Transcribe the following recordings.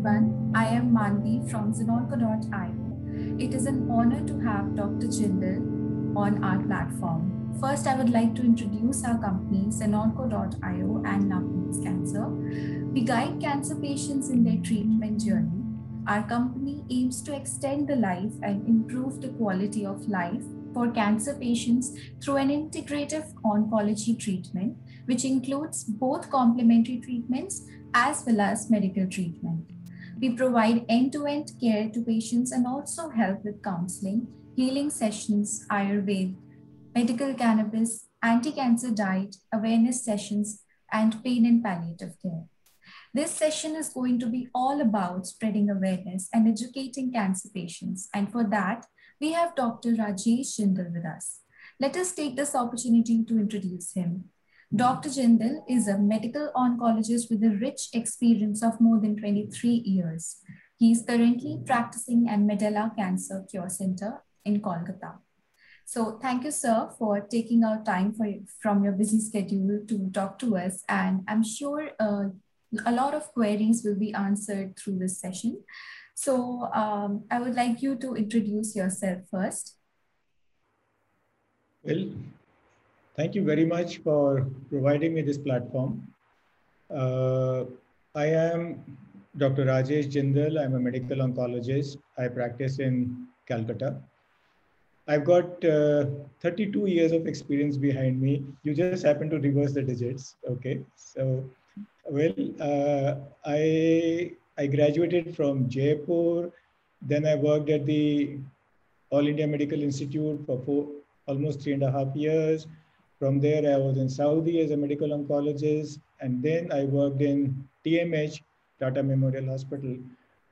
everyone. I am Mandi from Zenonco.io. It is an honor to have Dr. Jindal on our platform. First, I would like to introduce our company, Zenonco.io and Navneet's Cancer. We guide cancer patients in their treatment journey. Our company aims to extend the life and improve the quality of life for cancer patients through an integrative oncology treatment, which includes both complementary treatments as well as medical treatment. We provide end to end care to patients and also help with counseling, healing sessions, Ayurveda, medical cannabis, anti cancer diet, awareness sessions, and pain and palliative care. This session is going to be all about spreading awareness and educating cancer patients. And for that, we have Dr. Rajesh Jindal with us. Let us take this opportunity to introduce him. Dr. Jindal is a medical oncologist with a rich experience of more than 23 years. He is currently practicing at Medela Cancer Cure Center in Kolkata. So thank you, sir, for taking our time for, from your busy schedule to talk to us. And I'm sure uh, a lot of queries will be answered through this session. So um, I would like you to introduce yourself first. Well, thank you very much for providing me this platform. Uh, I am Dr. Rajesh Jindal. I'm a medical oncologist. I practice in Calcutta. I've got uh, 32 years of experience behind me. You just happen to reverse the digits. Okay. So, well, uh, I I graduated from Jaipur. Then I worked at the All India Medical Institute for four, almost three and a half years. From there, I was in Saudi as a medical oncologist. And then I worked in TMH, Tata Memorial Hospital,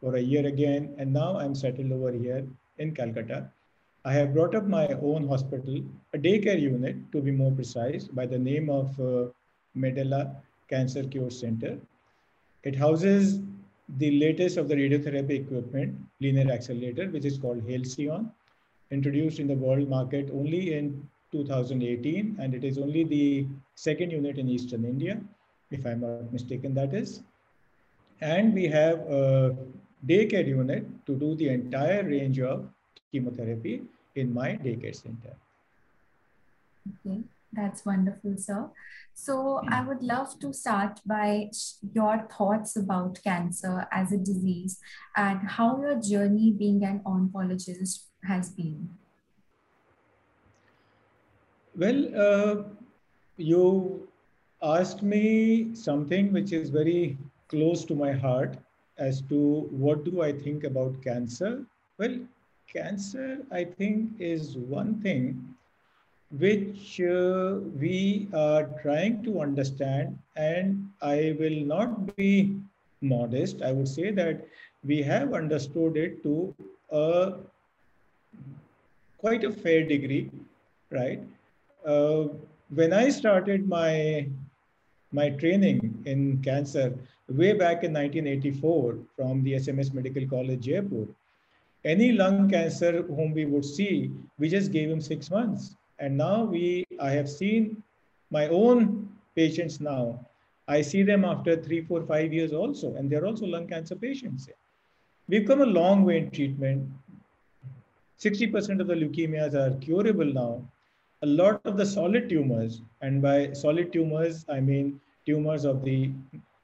for a year again. And now I'm settled over here in Calcutta. I have brought up my own hospital, a daycare unit to be more precise, by the name of uh, Medela Cancer Cure Center. It houses the latest of the radiotherapy equipment, linear accelerator, which is called Halcyon, introduced in the world market only in 2018, and it is only the second unit in Eastern India, if I'm not mistaken, that is. And we have a daycare unit to do the entire range of chemotherapy in my daycare center. Okay. That's wonderful, sir. So I would love to start by your thoughts about cancer as a disease and how your journey being an oncologist has been. Well, uh, you asked me something which is very close to my heart as to what do I think about cancer. Well, cancer, I think, is one thing which uh, we are trying to understand. And I will not be modest. I would say that we have understood it to a quite a fair degree, right? Uh, when I started my my training in cancer way back in 1984 from the SMS Medical College Jaipur, any lung cancer whom we would see, we just gave him six months and now we, I have seen my own patients now. I see them after three, four, five years also, and they're also lung cancer patients. We've come a long way in treatment. 60% of the leukemias are curable now. A lot of the solid tumors, and by solid tumors, I mean tumors of the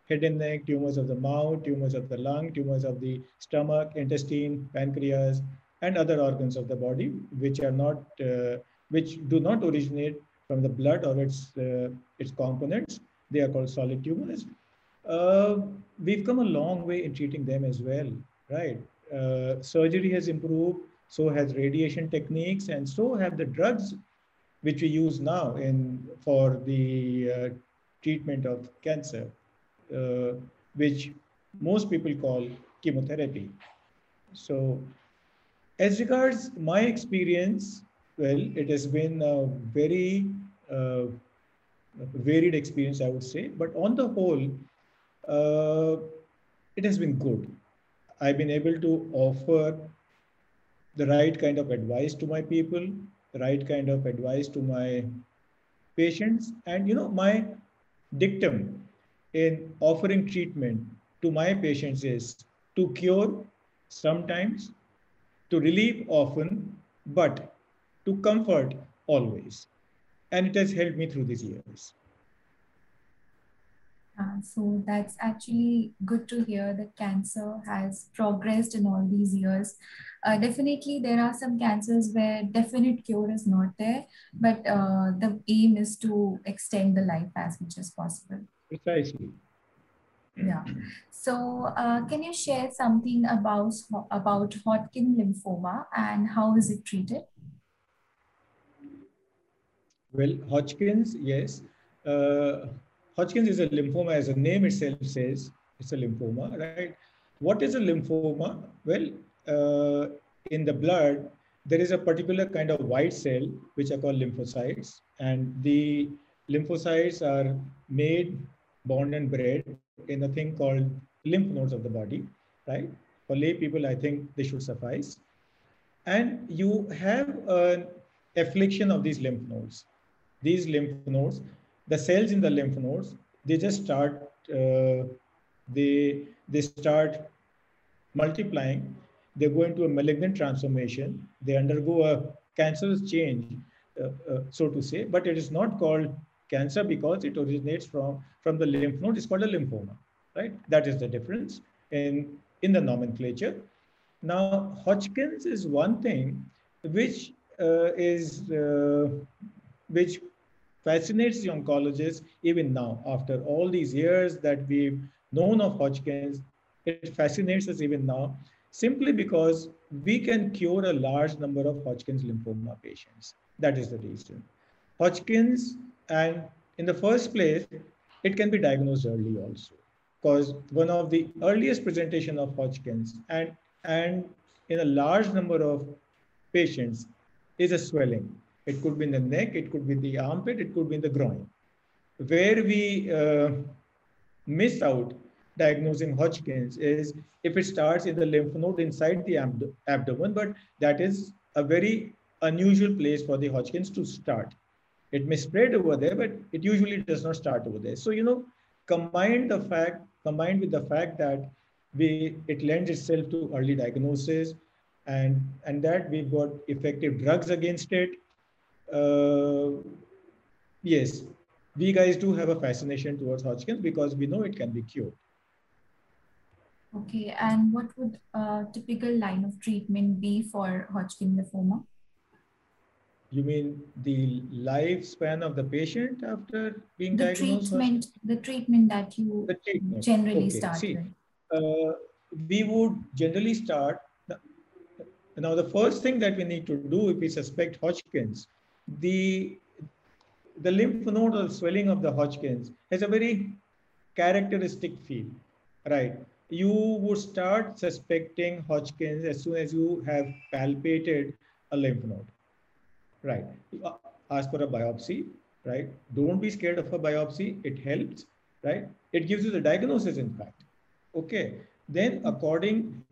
head and neck, tumors of the mouth, tumors of the lung, tumors of the stomach, intestine, pancreas, and other organs of the body, which are not uh, which do not originate from the blood or its, uh, its components. They are called solid tumors. Uh, we've come a long way in treating them as well, right? Uh, surgery has improved, so has radiation techniques, and so have the drugs which we use now in for the uh, treatment of cancer, uh, which most people call chemotherapy. So as regards my experience well, it has been a very uh, varied experience, I would say. But on the whole, uh, it has been good. I've been able to offer the right kind of advice to my people, right kind of advice to my patients. And, you know, my dictum in offering treatment to my patients is to cure sometimes, to relieve often, but to comfort always. And it has helped me through these years. Uh, so that's actually good to hear that cancer has progressed in all these years. Uh, definitely, there are some cancers where definite cure is not there, but uh, the aim is to extend the life as much as possible. Precisely. Yeah. So, uh, can you share something about about Hodgkin lymphoma and how is it treated? Well, Hodgkin's, yes. Uh, Hodgkin's is a lymphoma, as the name itself says, it's a lymphoma, right? What is a lymphoma? Well, uh, in the blood, there is a particular kind of white cell, which are called lymphocytes. And the lymphocytes are made, born and bred in a thing called lymph nodes of the body, right? For lay people, I think they should suffice. And you have an affliction of these lymph nodes. These lymph nodes the cells in the lymph nodes, they just start, uh, they, they start multiplying. They go into a malignant transformation. They undergo a cancerous change, uh, uh, so to say, but it is not called cancer because it originates from, from the lymph node. It's called a lymphoma, right? That is the difference in, in the nomenclature. Now, Hodgkin's is one thing which uh, is, uh, which fascinates the oncologists even now. After all these years that we've known of Hodgkin's, it fascinates us even now simply because we can cure a large number of Hodgkin's lymphoma patients. That is the reason. Hodgkin's, and in the first place, it can be diagnosed early also because one of the earliest presentation of Hodgkin's and, and in a large number of patients is a swelling. It could be in the neck, it could be the armpit, it could be in the groin. Where we uh, miss out diagnosing Hodgkin's is if it starts in the lymph node inside the abd abdomen, but that is a very unusual place for the Hodgkin's to start. It may spread over there, but it usually does not start over there. So, you know, combined the fact, combined with the fact that we, it lends itself to early diagnosis and, and that we've got effective drugs against it yes, we guys do have a fascination towards Hodgkin's because we know it can be cured. Okay, and what would a typical line of treatment be for Hodgkin lymphoma? You mean the lifespan of the patient after being the diagnosed? Treatment, the treatment that you treatment. generally okay. start See, uh, we would generally start. Now, the first thing that we need to do if we suspect Hodgkin's the the lymph node or swelling of the Hodgkin's has a very characteristic feel, right? You would start suspecting Hodgkin's as soon as you have palpated a lymph node, right? Uh, ask for a biopsy, right? Don't be scared of a biopsy. It helps, right? It gives you the diagnosis, in fact. Okay. Then, according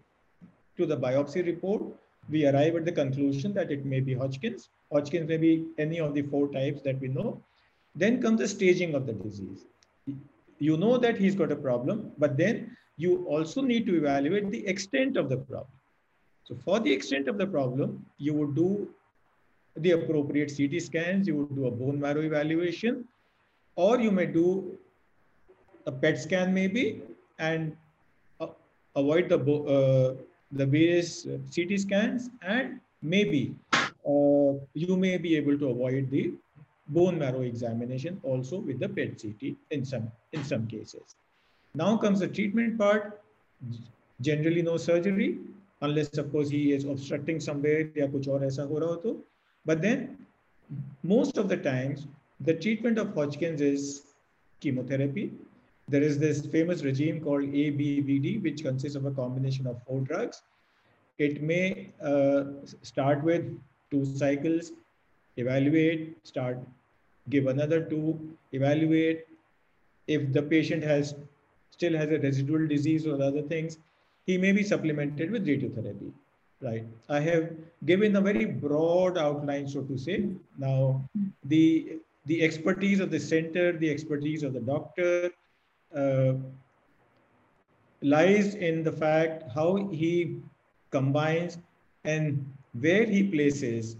to the biopsy report, we arrive at the conclusion that it may be Hodgkin's. Hodgkin's may be any of the four types that we know. Then comes the staging of the disease. You know that he's got a problem, but then you also need to evaluate the extent of the problem. So for the extent of the problem, you would do the appropriate CT scans, you would do a bone marrow evaluation, or you may do a PET scan maybe and uh, avoid the uh, the various uh, CT scans and maybe uh, you may be able to avoid the bone marrow examination also with the PET CT in some, in some cases. Now comes the treatment part. Generally no surgery unless of course he is obstructing somewhere या कुछ और ऐसा हो रहा हो तो. But then most of the times the treatment of Hodgkin's is chemotherapy. there is this famous regime called ABVD, which consists of a combination of four drugs. It may uh, start with two cycles, evaluate, start, give another two, evaluate. If the patient has still has a residual disease or other things, he may be supplemented with radiotherapy. Right. I have given a very broad outline, so to say. Now, the the expertise of the center, the expertise of the doctor, uh, lies in the fact how he combines and where he places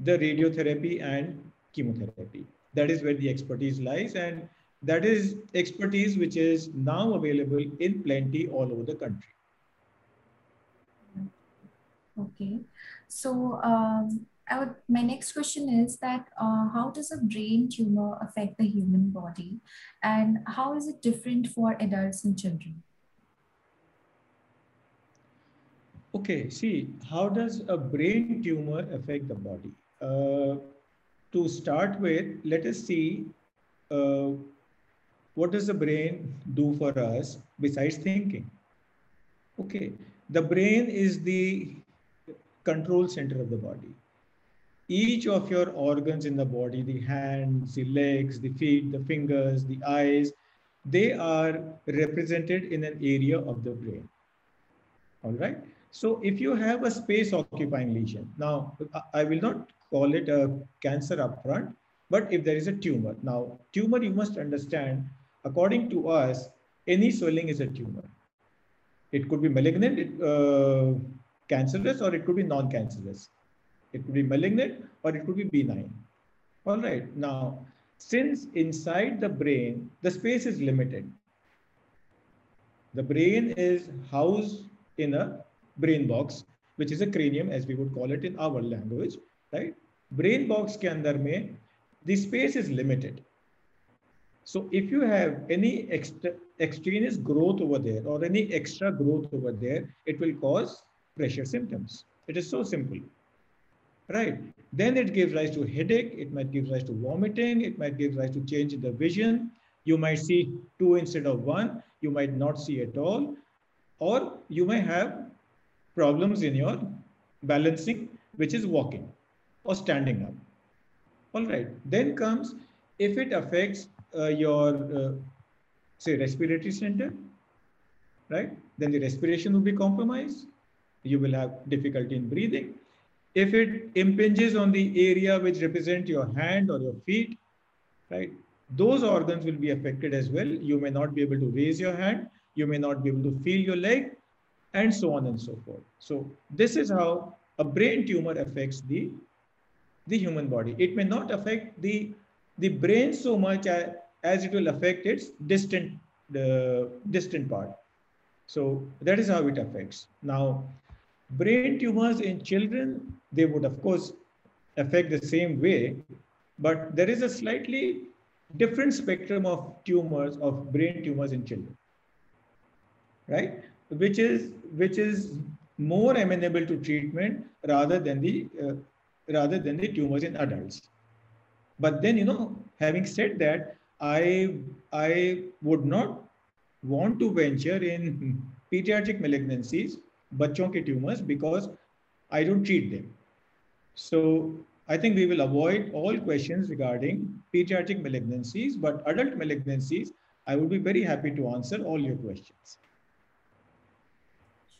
the radiotherapy and chemotherapy. That is where the expertise lies. And that is expertise which is now available in plenty all over the country. Okay. So um, would, my next question is that uh, how does a brain tumor affect the human body and how is it different for adults and children? Okay, see, how does a brain tumor affect the body? Uh, to start with, let us see uh, what does the brain do for us besides thinking? Okay, the brain is the control center of the body. Each of your organs in the body, the hands, the legs, the feet, the fingers, the eyes, they are represented in an area of the brain. All right. So if you have a space occupying lesion, now I will not call it a cancer upfront, but if there is a tumor, now tumor, you must understand, according to us, any swelling is a tumor. It could be malignant, uh, cancerous, or it could be non-cancerous. It could be malignant or it could be benign. All right. Now, since inside the brain, the space is limited. The brain is housed in a brain box, which is a cranium, as we would call it in our language, right? Brain box ke andar mein, the space is limited. So if you have any extra, extraneous growth over there or any extra growth over there, it will cause pressure symptoms. It is so simple, right? Then it gives rise to headache. It might give rise to vomiting. It might give rise to change in the vision. You might see two instead of one. You might not see at all. Or you may have problems in your balancing, which is walking or standing up. All right. Then comes if it affects uh, your, uh, say, respiratory center, right? Then the respiration will be compromised. You will have difficulty in breathing. If it impinges on the area which represent your hand or your feet, right? Those organs will be affected as well. You may not be able to raise your hand. You may not be able to feel your leg and so on and so forth. So this is how a brain tumor affects the, the human body. It may not affect the, the brain so much as, as it will affect its distant, the distant part. So that is how it affects. Now, brain tumors in children, they would of course affect the same way, but there is a slightly different spectrum of tumors, of brain tumors in children, right? which is which is more amenable to treatment rather than the uh, rather than the tumors in adults but then you know having said that i i would not want to venture in pediatric malignancies ke tumors because i don't treat them so i think we will avoid all questions regarding pediatric malignancies but adult malignancies i would be very happy to answer all your questions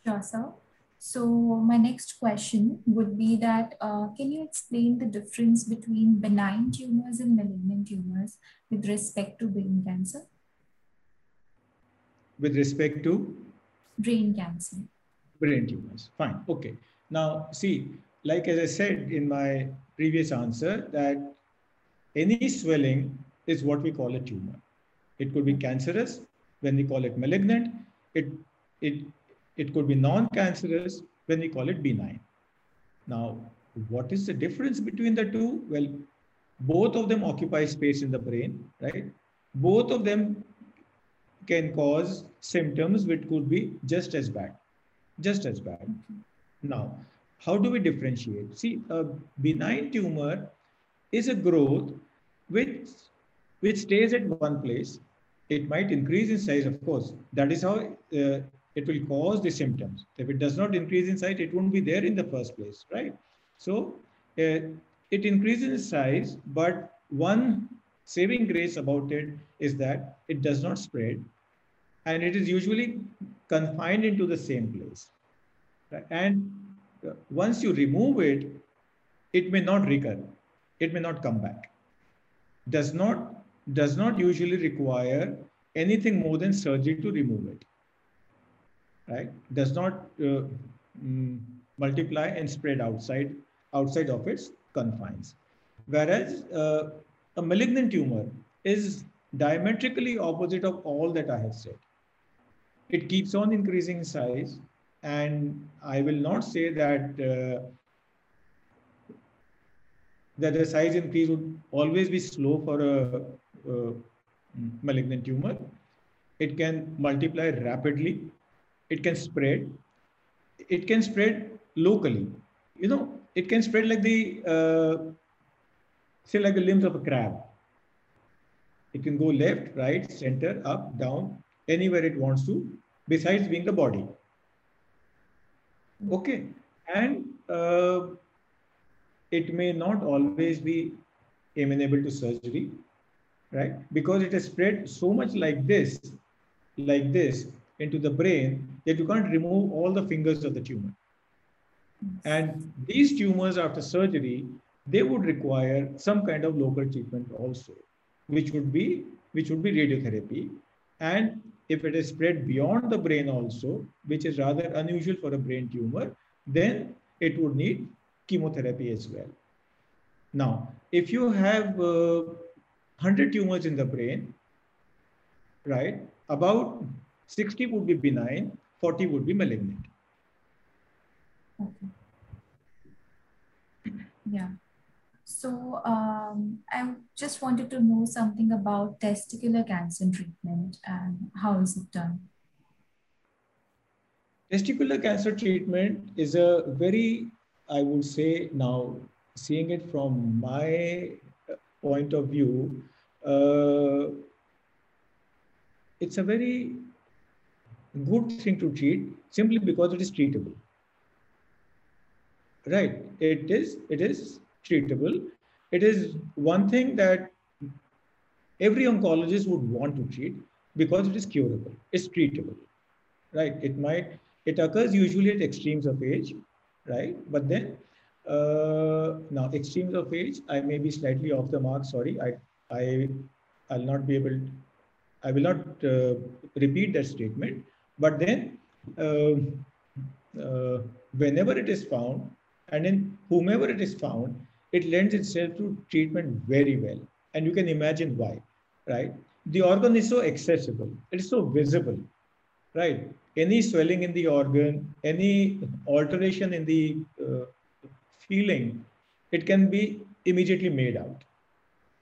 Sure, sir. So my next question would be that, uh, can you explain the difference between benign tumors and malignant tumors with respect to brain cancer? With respect to? Brain cancer. Brain tumors, fine, okay. Now see, like as I said in my previous answer that any swelling is what we call a tumor. It could be cancerous when we call it malignant. It, it it could be non-cancerous when we call it benign. Now, what is the difference between the two? Well, both of them occupy space in the brain, right? Both of them can cause symptoms which could be just as bad, just as bad. Now, how do we differentiate? See, a benign tumor is a growth which, which stays at one place. It might increase in size, of course. That is how uh, it will cause the symptoms. If it does not increase in size, it won't be there in the first place, right? So uh, it increases in size, but one saving grace about it is that it does not spread and it is usually confined into the same place. And uh, once you remove it, it may not recur. It may not come back. Does not, does not usually require anything more than surgery to remove it right? Does not uh, mm, multiply and spread outside outside of its confines. Whereas uh, a malignant tumor is diametrically opposite of all that I have said. It keeps on increasing size, and I will not say that uh, that the size increase would always be slow for a, a malignant tumor. It can multiply rapidly. It can spread. It can spread locally. You know, it can spread like the uh, say like the limbs of a crab. It can go left, right, center, up, down, anywhere it wants to, besides being the body. Okay, and uh, it may not always be amenable to surgery, right? Because it has spread so much like this, like this, into the brain that you can't remove all the fingers of the tumor. And these tumors after surgery, they would require some kind of local treatment also, which would be which would be radiotherapy. And if it is spread beyond the brain also, which is rather unusual for a brain tumor, then it would need chemotherapy as well. Now, if you have uh, 100 tumors in the brain, right, about 60 would be benign, 40 would be malignant. Okay. Yeah. So um, I just wanted to know something about testicular cancer treatment and how is it done? Testicular cancer treatment is a very I would say now, seeing it from my point of view, uh, it's a very good thing to treat simply because it is treatable. Right? It is. It is treatable. It is one thing that every oncologist would want to treat because it is curable. It's treatable. Right? It might. It occurs usually at extremes of age right? But then uh, now extremes of age, I may be slightly off the mark. Sorry, I I I'll not be able. To, I will not uh, repeat that statement. But then, uh, uh, whenever it is found, and in whomever it is found, it lends itself to treatment very well. And you can imagine why, right? The organ is so accessible. It is so visible, right? any swelling in the organ, any alteration in the uh, feeling, it can be immediately made out,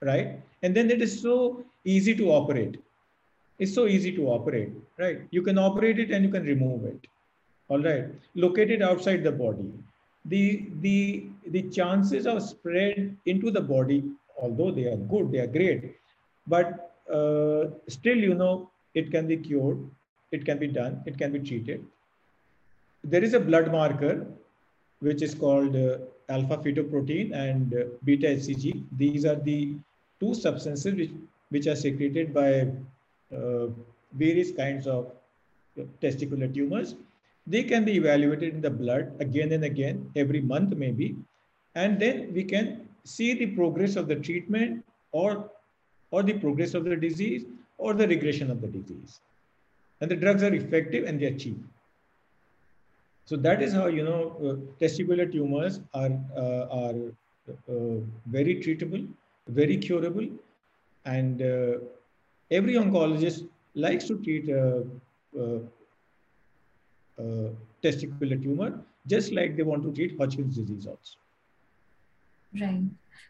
right? And then it is so easy to operate. It's so easy to operate, right? You can operate it and you can remove it. All right. Locate it outside the body. The the the chances of spread into the body, although they are good, they are great, but uh, still, you know, it can be cured it can be done, it can be treated. There is a blood marker, which is called uh, alpha fetoprotein and uh, beta HCG. These are the two substances which, which are secreted by uh, various kinds of testicular tumors. They can be evaluated in the blood again and again, every month maybe. And then we can see the progress of the treatment or, or the progress of the disease or the regression of the disease and the drugs are effective and they're cheap. So that is how you know uh, testicular tumors are uh, are uh, very treatable, very curable, and uh, every oncologist likes to treat a, testicular tumor just like they want to treat Hodgkin's disease also. Right.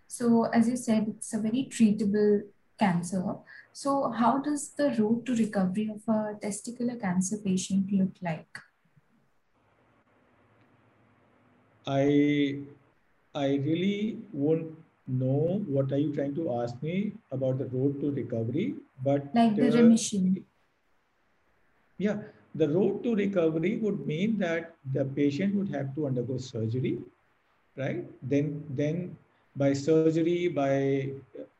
So as you said, it's a very treatable cancer. So, how does the road to recovery of a testicular cancer patient look like? I I really won't know what are you trying to ask me about the road to recovery, but like the uh, remission. Yeah, the road to recovery would mean that the patient would have to undergo surgery, right? Then then by surgery, by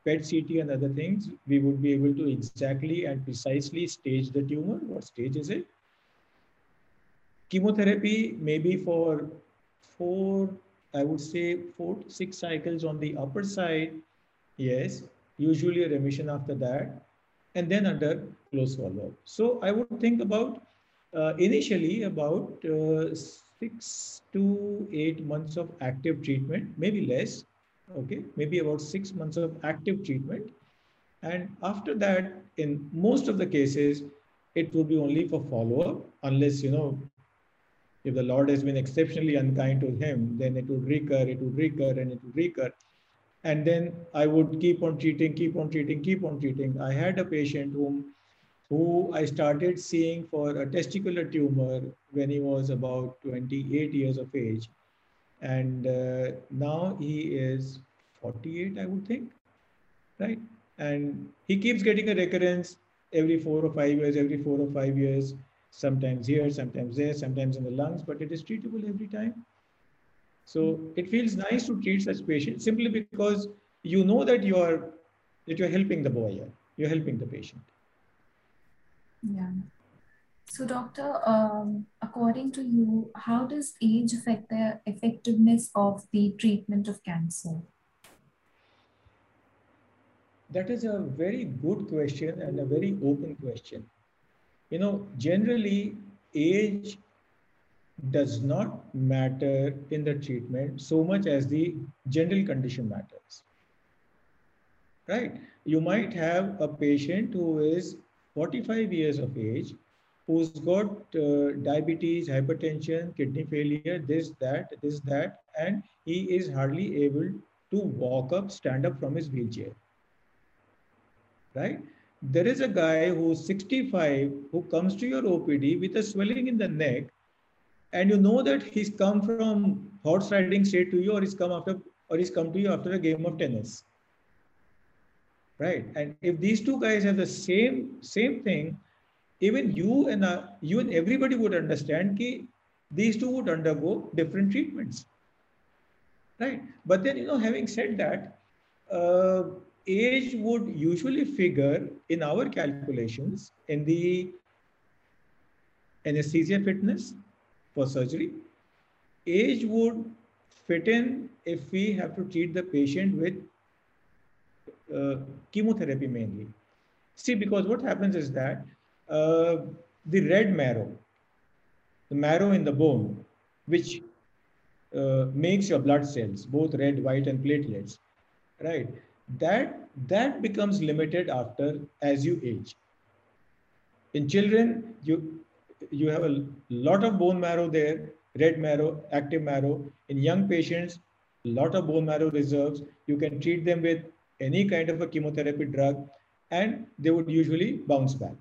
PET CT and other things, we would be able to exactly and precisely stage the tumor. What stage is it? Chemotherapy maybe for four, I would say four to six cycles on the upper side. Yes, usually a remission after that. And then under close follow-up. So I would think about uh, initially about uh, six to eight months of active treatment, maybe less, okay, maybe about six months of active treatment. And after that, in most of the cases, it will be only for follow-up, unless, you know, if the Lord has been exceptionally unkind to him, then it would recur, it would recur, and it would recur. And then I would keep on treating, keep on treating, keep on treating. I had a patient whom who I started seeing for a testicular tumor when he was about 28 years of age. And uh, now he is 48, I would think, right? And he keeps getting a recurrence every four or five years, every four or five years, sometimes here, sometimes there, sometimes in the lungs, but it is treatable every time. So it feels nice to treat such patients simply because you know that you are that you're helping the boy, you're helping the patient. Yeah. So, doctor, um, according to you, how does age affect the effectiveness of the treatment of cancer? That is a very good question and a very open question. You know, generally, age does not matter in the treatment so much as the general condition matters. Right? You might have a patient who is 45 years of age who's got uh, diabetes, hypertension, kidney failure, this, that, this, that, and he is hardly able to walk up, stand up from his wheelchair. Right? There is a guy who's 65 who comes to your OPD with a swelling in the neck, and you know that he's come from horse riding straight to you, or he's come after, or he's come to you after a game of tennis right? And if these two guys have the same same thing, even you and uh, you and everybody would understand that these two would undergo different treatments, right? But then you know, having said that, uh, age would usually figure in our calculations in the anesthesia fitness for surgery. Age would fit in if we have to treat the patient with chemotherapy mainly. See, because what happens is that uh, the red marrow, the marrow in the bone, which uh, makes your blood cells, both red, white, and platelets, right? That that becomes limited after as you age. In children, you you have a lot of bone marrow there, red marrow, active marrow. In young patients, a lot of bone marrow reserves. You can treat them with any kind of a chemotherapy drug and they would usually bounce back.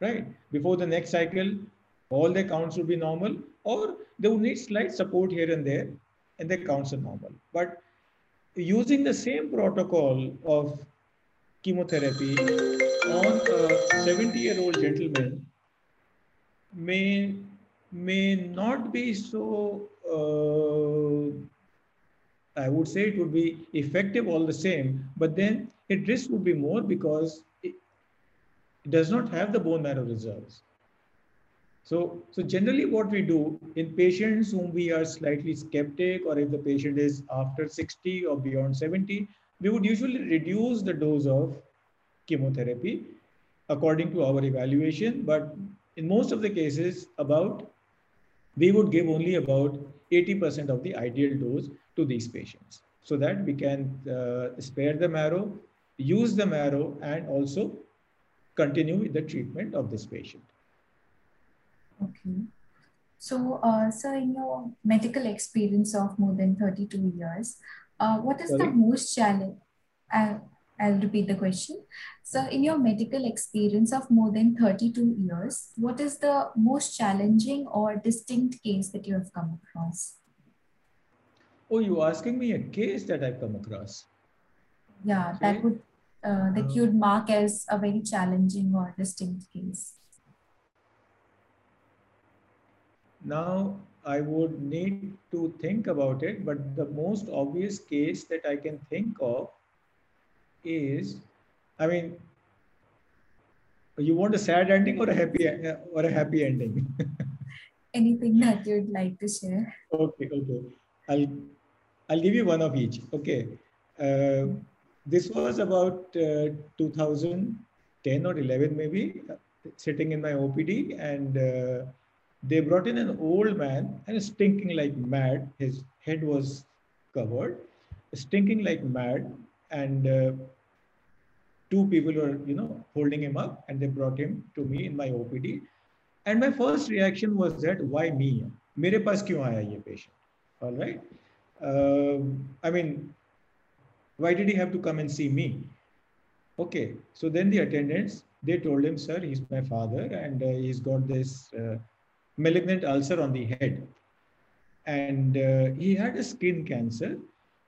Right? Before the next cycle, all their counts would be normal or they would need slight support here and there and their counts are normal. But using the same protocol of chemotherapy on a 70 year old gentleman may may not be so uh, I would say it would be effective all the same, but then its risk would be more because it, it does not have the bone marrow reserves. So, so generally what we do in patients whom we are slightly skeptic or if the patient is after 60 or beyond 70, we would usually reduce the dose of chemotherapy according to our evaluation. But in most of the cases about, we would give only about 80% of the ideal dose to these patients so that we can uh, spare the marrow, use the marrow, and also continue with the treatment of this patient. Okay. So, uh, sir, in your medical experience of more than 32 years, uh, what is Sorry? the most challenge? Uh, I'll repeat the question. So, in your medical experience of more than 32 years, what is the most challenging or distinct case that you have come across? Oh, you're asking me a case that I've come across? Yeah, okay. that would uh, that you'd mark as a very challenging or distinct case. Now, I would need to think about it, but the most obvious case that I can think of is, I mean, you want a sad ending or a happy or a happy ending? Anything that you'd like to share. Okay, okay. I'll I'll give you one of each. Okay. Uh, this was about uh, 2010 or 11 maybe. sitting in my OPD and uh, they brought in an old man and stinking like mad. His head was covered, stinking like mad. And uh, two people were, you know, holding him up and they brought him to me in my OPD. And my first reaction was that, why me? Mere pas kyun aaya ye patient? All right. Uh, I mean, why did he have to come and see me? Okay. So then the attendants, they told him, sir, he's my father and uh, he's got this uh, malignant ulcer on the head. And uh, he had a skin cancer,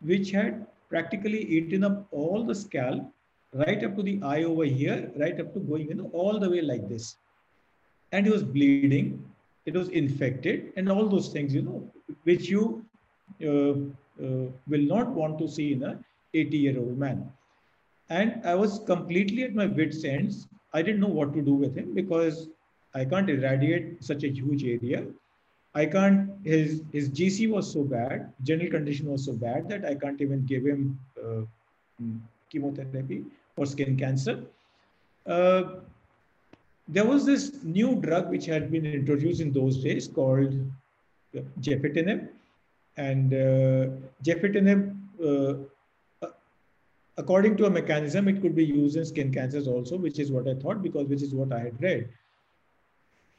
which had practically eaten up all the scalp, right up to the eye over here, right up to going, you know, all the way like this. And he was bleeding, it was infected, and all those things, you know, which you will not want to see in a 80 year old man. And I was completely at my wits' ends. I didn't know what to do with him because I can't irradiate such a huge area. I can't, his, his GC was so bad, general condition was so bad that I can't even give him uh, chemotherapy for skin cancer. Uh, there was this new drug which had been introduced in those days called gefitinib. And uh, gefitinib, uh, according to a mechanism, it could be used in skin cancers also, which is what I thought because which is what I had read.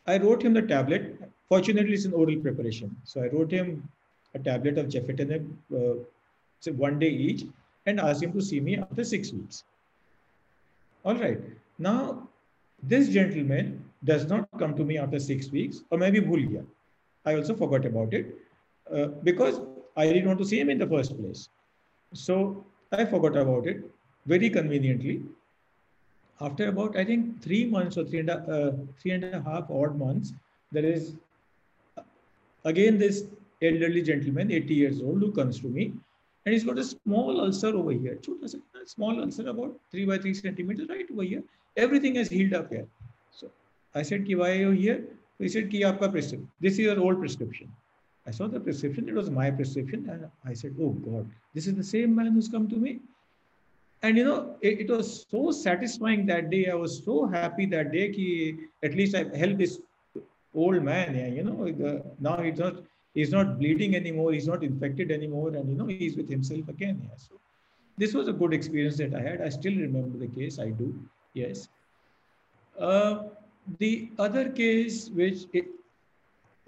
I wrote him the tablet. Fortunately, it's an oral preparation. So I wrote him a tablet of gefitinib, uh, one day each, and asked him to see me after six weeks. All right. Now, this gentleman does not come to me after six weeks, or maybe bhul I also forgot about it uh, because I didn't want to see him in the first place. So I forgot about it very conveniently after about I think three months or three and a, uh, three and a half odd months, there is uh, again this elderly gentleman, 80 years old, who comes to me, and he's got a small ulcer over here. Small ulcer about three by three centimeters right over here. Everything has healed up here. So I said, Ki, why are you here? He said, Ki, aapka prescription. This is your old prescription. I saw the prescription. It was my prescription. And I said, oh God, this is the same man who's come to me. And you know, it, it, was so satisfying that day. I was so happy that day ki at least I helped this old man. Yeah, you know, the, now he's not he's not bleeding anymore, he's not infected anymore, and you know, he's with himself again. Yeah. So this was a good experience that I had. I still remember the case, I do, yes. Uh, the other case, which it,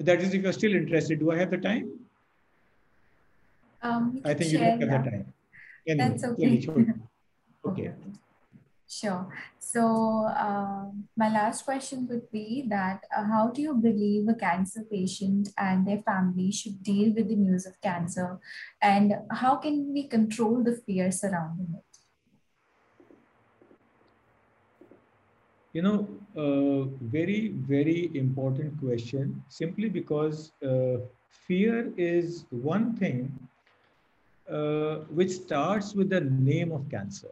that is if you're still interested, do I have the time? Um, I think you don't have the time. Anyway, That's okay. Okay. Sure. So uh, my last question would be that uh, how do you believe a cancer patient and their family should deal with the news of cancer and how can we control the fear surrounding it? You know, uh, very, very important question simply because uh, fear is one thing uh, which starts with the name of cancer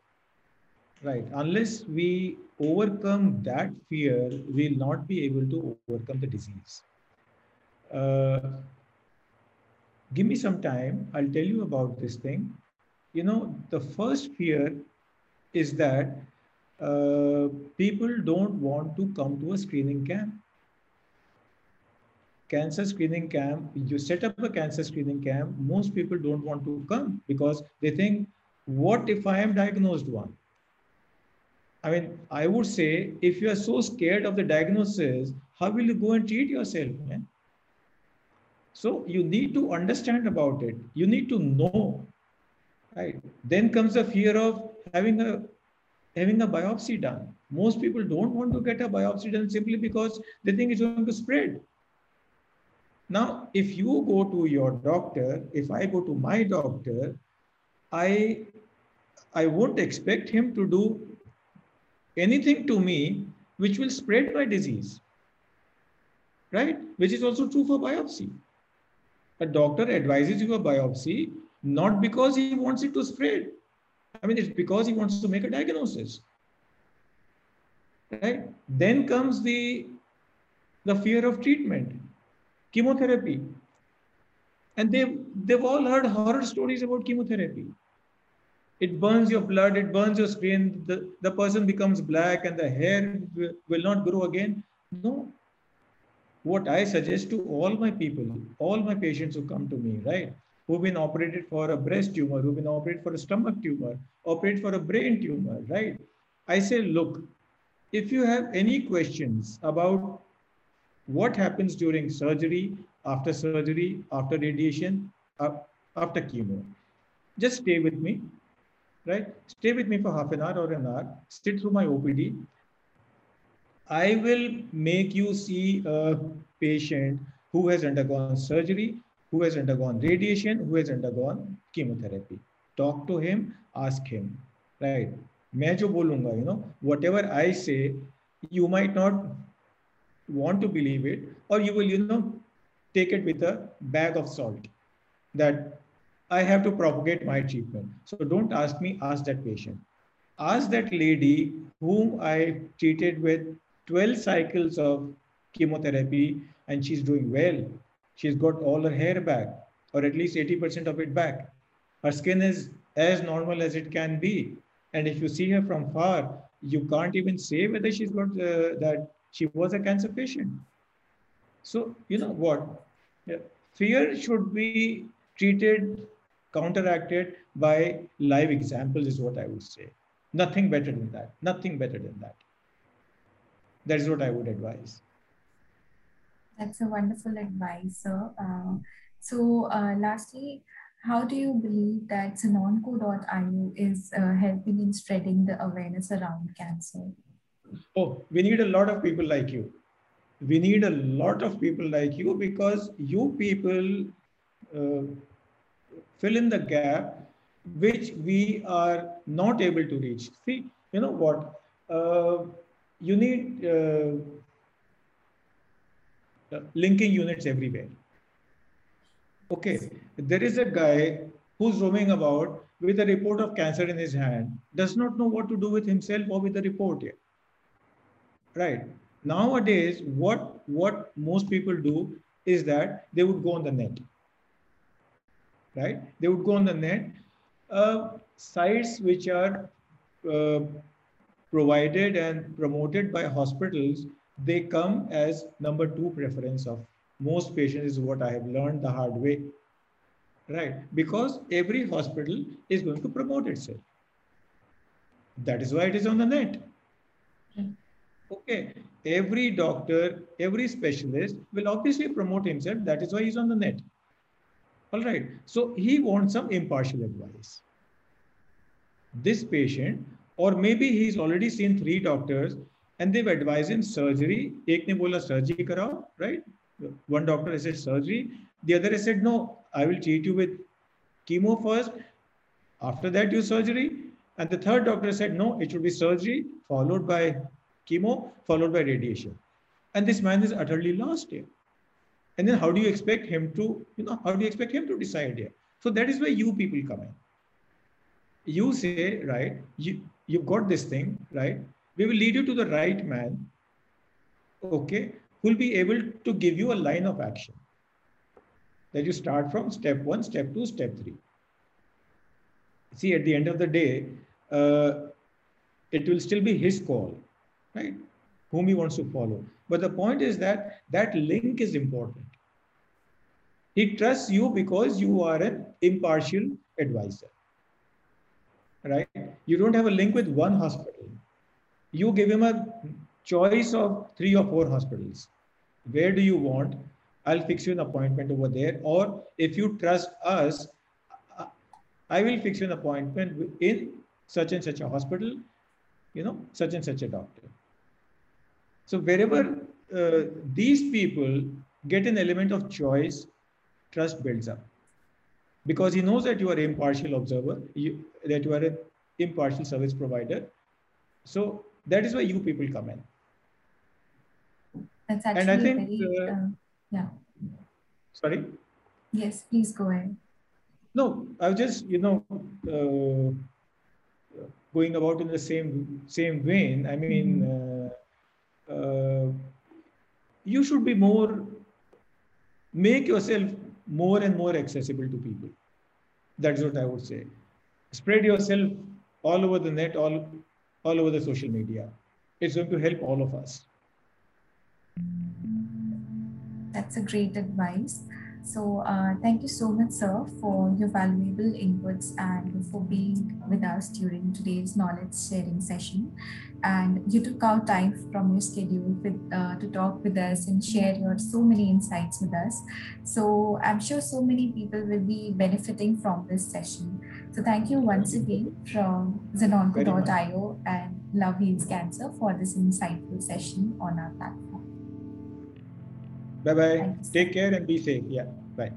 Right. Unless we overcome that fear, we'll not be able to overcome the disease. Uh, give me some time. I'll tell you about this thing. You know, the first fear is that uh, people don't want to come to a screening camp. Cancer screening camp, you set up a cancer screening camp, most people don't want to come because they think, what if I am diagnosed one? I mean, I would say if you are so scared of the diagnosis, how will you go and treat yourself, man? So you need to understand about it. You need to know, right? Then comes the fear of having a having a biopsy done. Most people don't want to get a biopsy done simply because they think it's going to spread. Now, if you go to your doctor, if I go to my doctor, I I won't expect him to do anything to me which will spread my disease, right? Which is also true for biopsy. A doctor advises you a biopsy not because he wants it to spread. I mean, it's because he wants to make a diagnosis. Right? Then comes the, the fear of treatment, chemotherapy. And they've, they've all heard horror stories about chemotherapy. it burns your blood, it burns your skin, the, the person becomes black and the hair will not grow again. No. What I suggest to all my people, all my patients who come to me, right, who've been operated for a breast tumor, who've been operated for a stomach tumor, operated for a brain tumor, right? I say, look, if you have any questions about what happens during surgery, after surgery, after radiation, uh, after chemo, just stay with me right? Stay with me for half an hour or an hour, sit through my OPD. I will make you see a patient who has undergone surgery, who has undergone radiation, who has undergone chemotherapy. Talk to him, ask him, right? मैं जो बोलूंगा, you know, whatever I say, you might not want to believe it, or you will, you know, take it with a bag of salt. That I have to propagate my treatment. So don't ask me, ask that patient. Ask that lady whom I treated with 12 cycles of chemotherapy and she's doing well. She's got all her hair back, or at least 80% of it back. Her skin is as normal as it can be. And if you see her from far, you can't even say whether she's got uh, that she was a cancer patient. So, you know what? Fear should be treated counteracted by live examples is what I would say. Nothing better than that. Nothing better than that. That is what I would advise. That's a wonderful advice, sir. Uh, so, uh, lastly, how do you believe that Zenonco.io is uh, helping in spreading the awareness around cancer? Oh, we need a lot of people like you. We need a lot of people like you because you people uh, fill in the gap which we are not able to reach. See, you know what? Uh, you need uh, linking units everywhere. Okay, there is a guy who's roaming about with a report of cancer in his hand, does not know what to do with himself or with the report yet. Right. Nowadays, what, what most people do is that they would go on the net right? They would go on the net. Uh, sites which are uh, provided and promoted by hospitals, they come as number two preference of most patients is what I have learned the hard way, right? Because every hospital is going to promote itself. That is why it is on the net. Hmm. Okay, every doctor, every specialist will obviously promote himself. That is why he's on the net. All right. So he wants some impartial advice. This patient, or maybe he's already seen three doctors and they've advised him surgery. One doctor has said surgery. The other has said, no, I will treat you with chemo first. After that, do surgery. And the third doctor said, no, it should be surgery followed by chemo, followed by radiation. And this man is utterly lost here. And then how do you expect him to, you know, how do you expect him to decide here? So that is where you people come in. You say, right, you, you've got this thing, right? We will lead you to the right man, okay, who will be able to give you a line of action. That you start from step one, step two, step three. See, at the end of the day, uh, it will still be his call, right? Whom he wants to follow. But the point is that that link is important. He trusts you because you are an impartial advisor. Right? You don't have a link with one hospital. You give him a choice of three or four hospitals. Where do you want? I'll fix you an appointment over there. Or if you trust us, I will fix you an appointment in such and such a hospital, you know, such and such a doctor. So wherever uh, these people get an element of choice, trust builds up. Because he knows that you are an impartial observer, you, that you are an impartial service provider. So that is why you people come in. That's actually and I think, very, uh, uh, yeah. Sorry? Yes, please go ahead. No, I was just, you know, uh, going about in the same same vein. I mean, mm -hmm uh, you should be more, make yourself more and more accessible to people. That's what I would say. spread yourself all over the net, all, all over the social media. It's going to help all of us. That's a great advice. So uh, thank you so much, sir, for your valuable inputs and for being with us during today's knowledge sharing session. And you took out time from your schedule with, uh, to talk with us and share your so many insights with us. So I'm sure so many people will be benefiting from this session. So thank you once again from Zenonco.io and Love Heals Cancer for this insightful session on our platform. Bye bye. Take care and be safe. Yeah. Bye.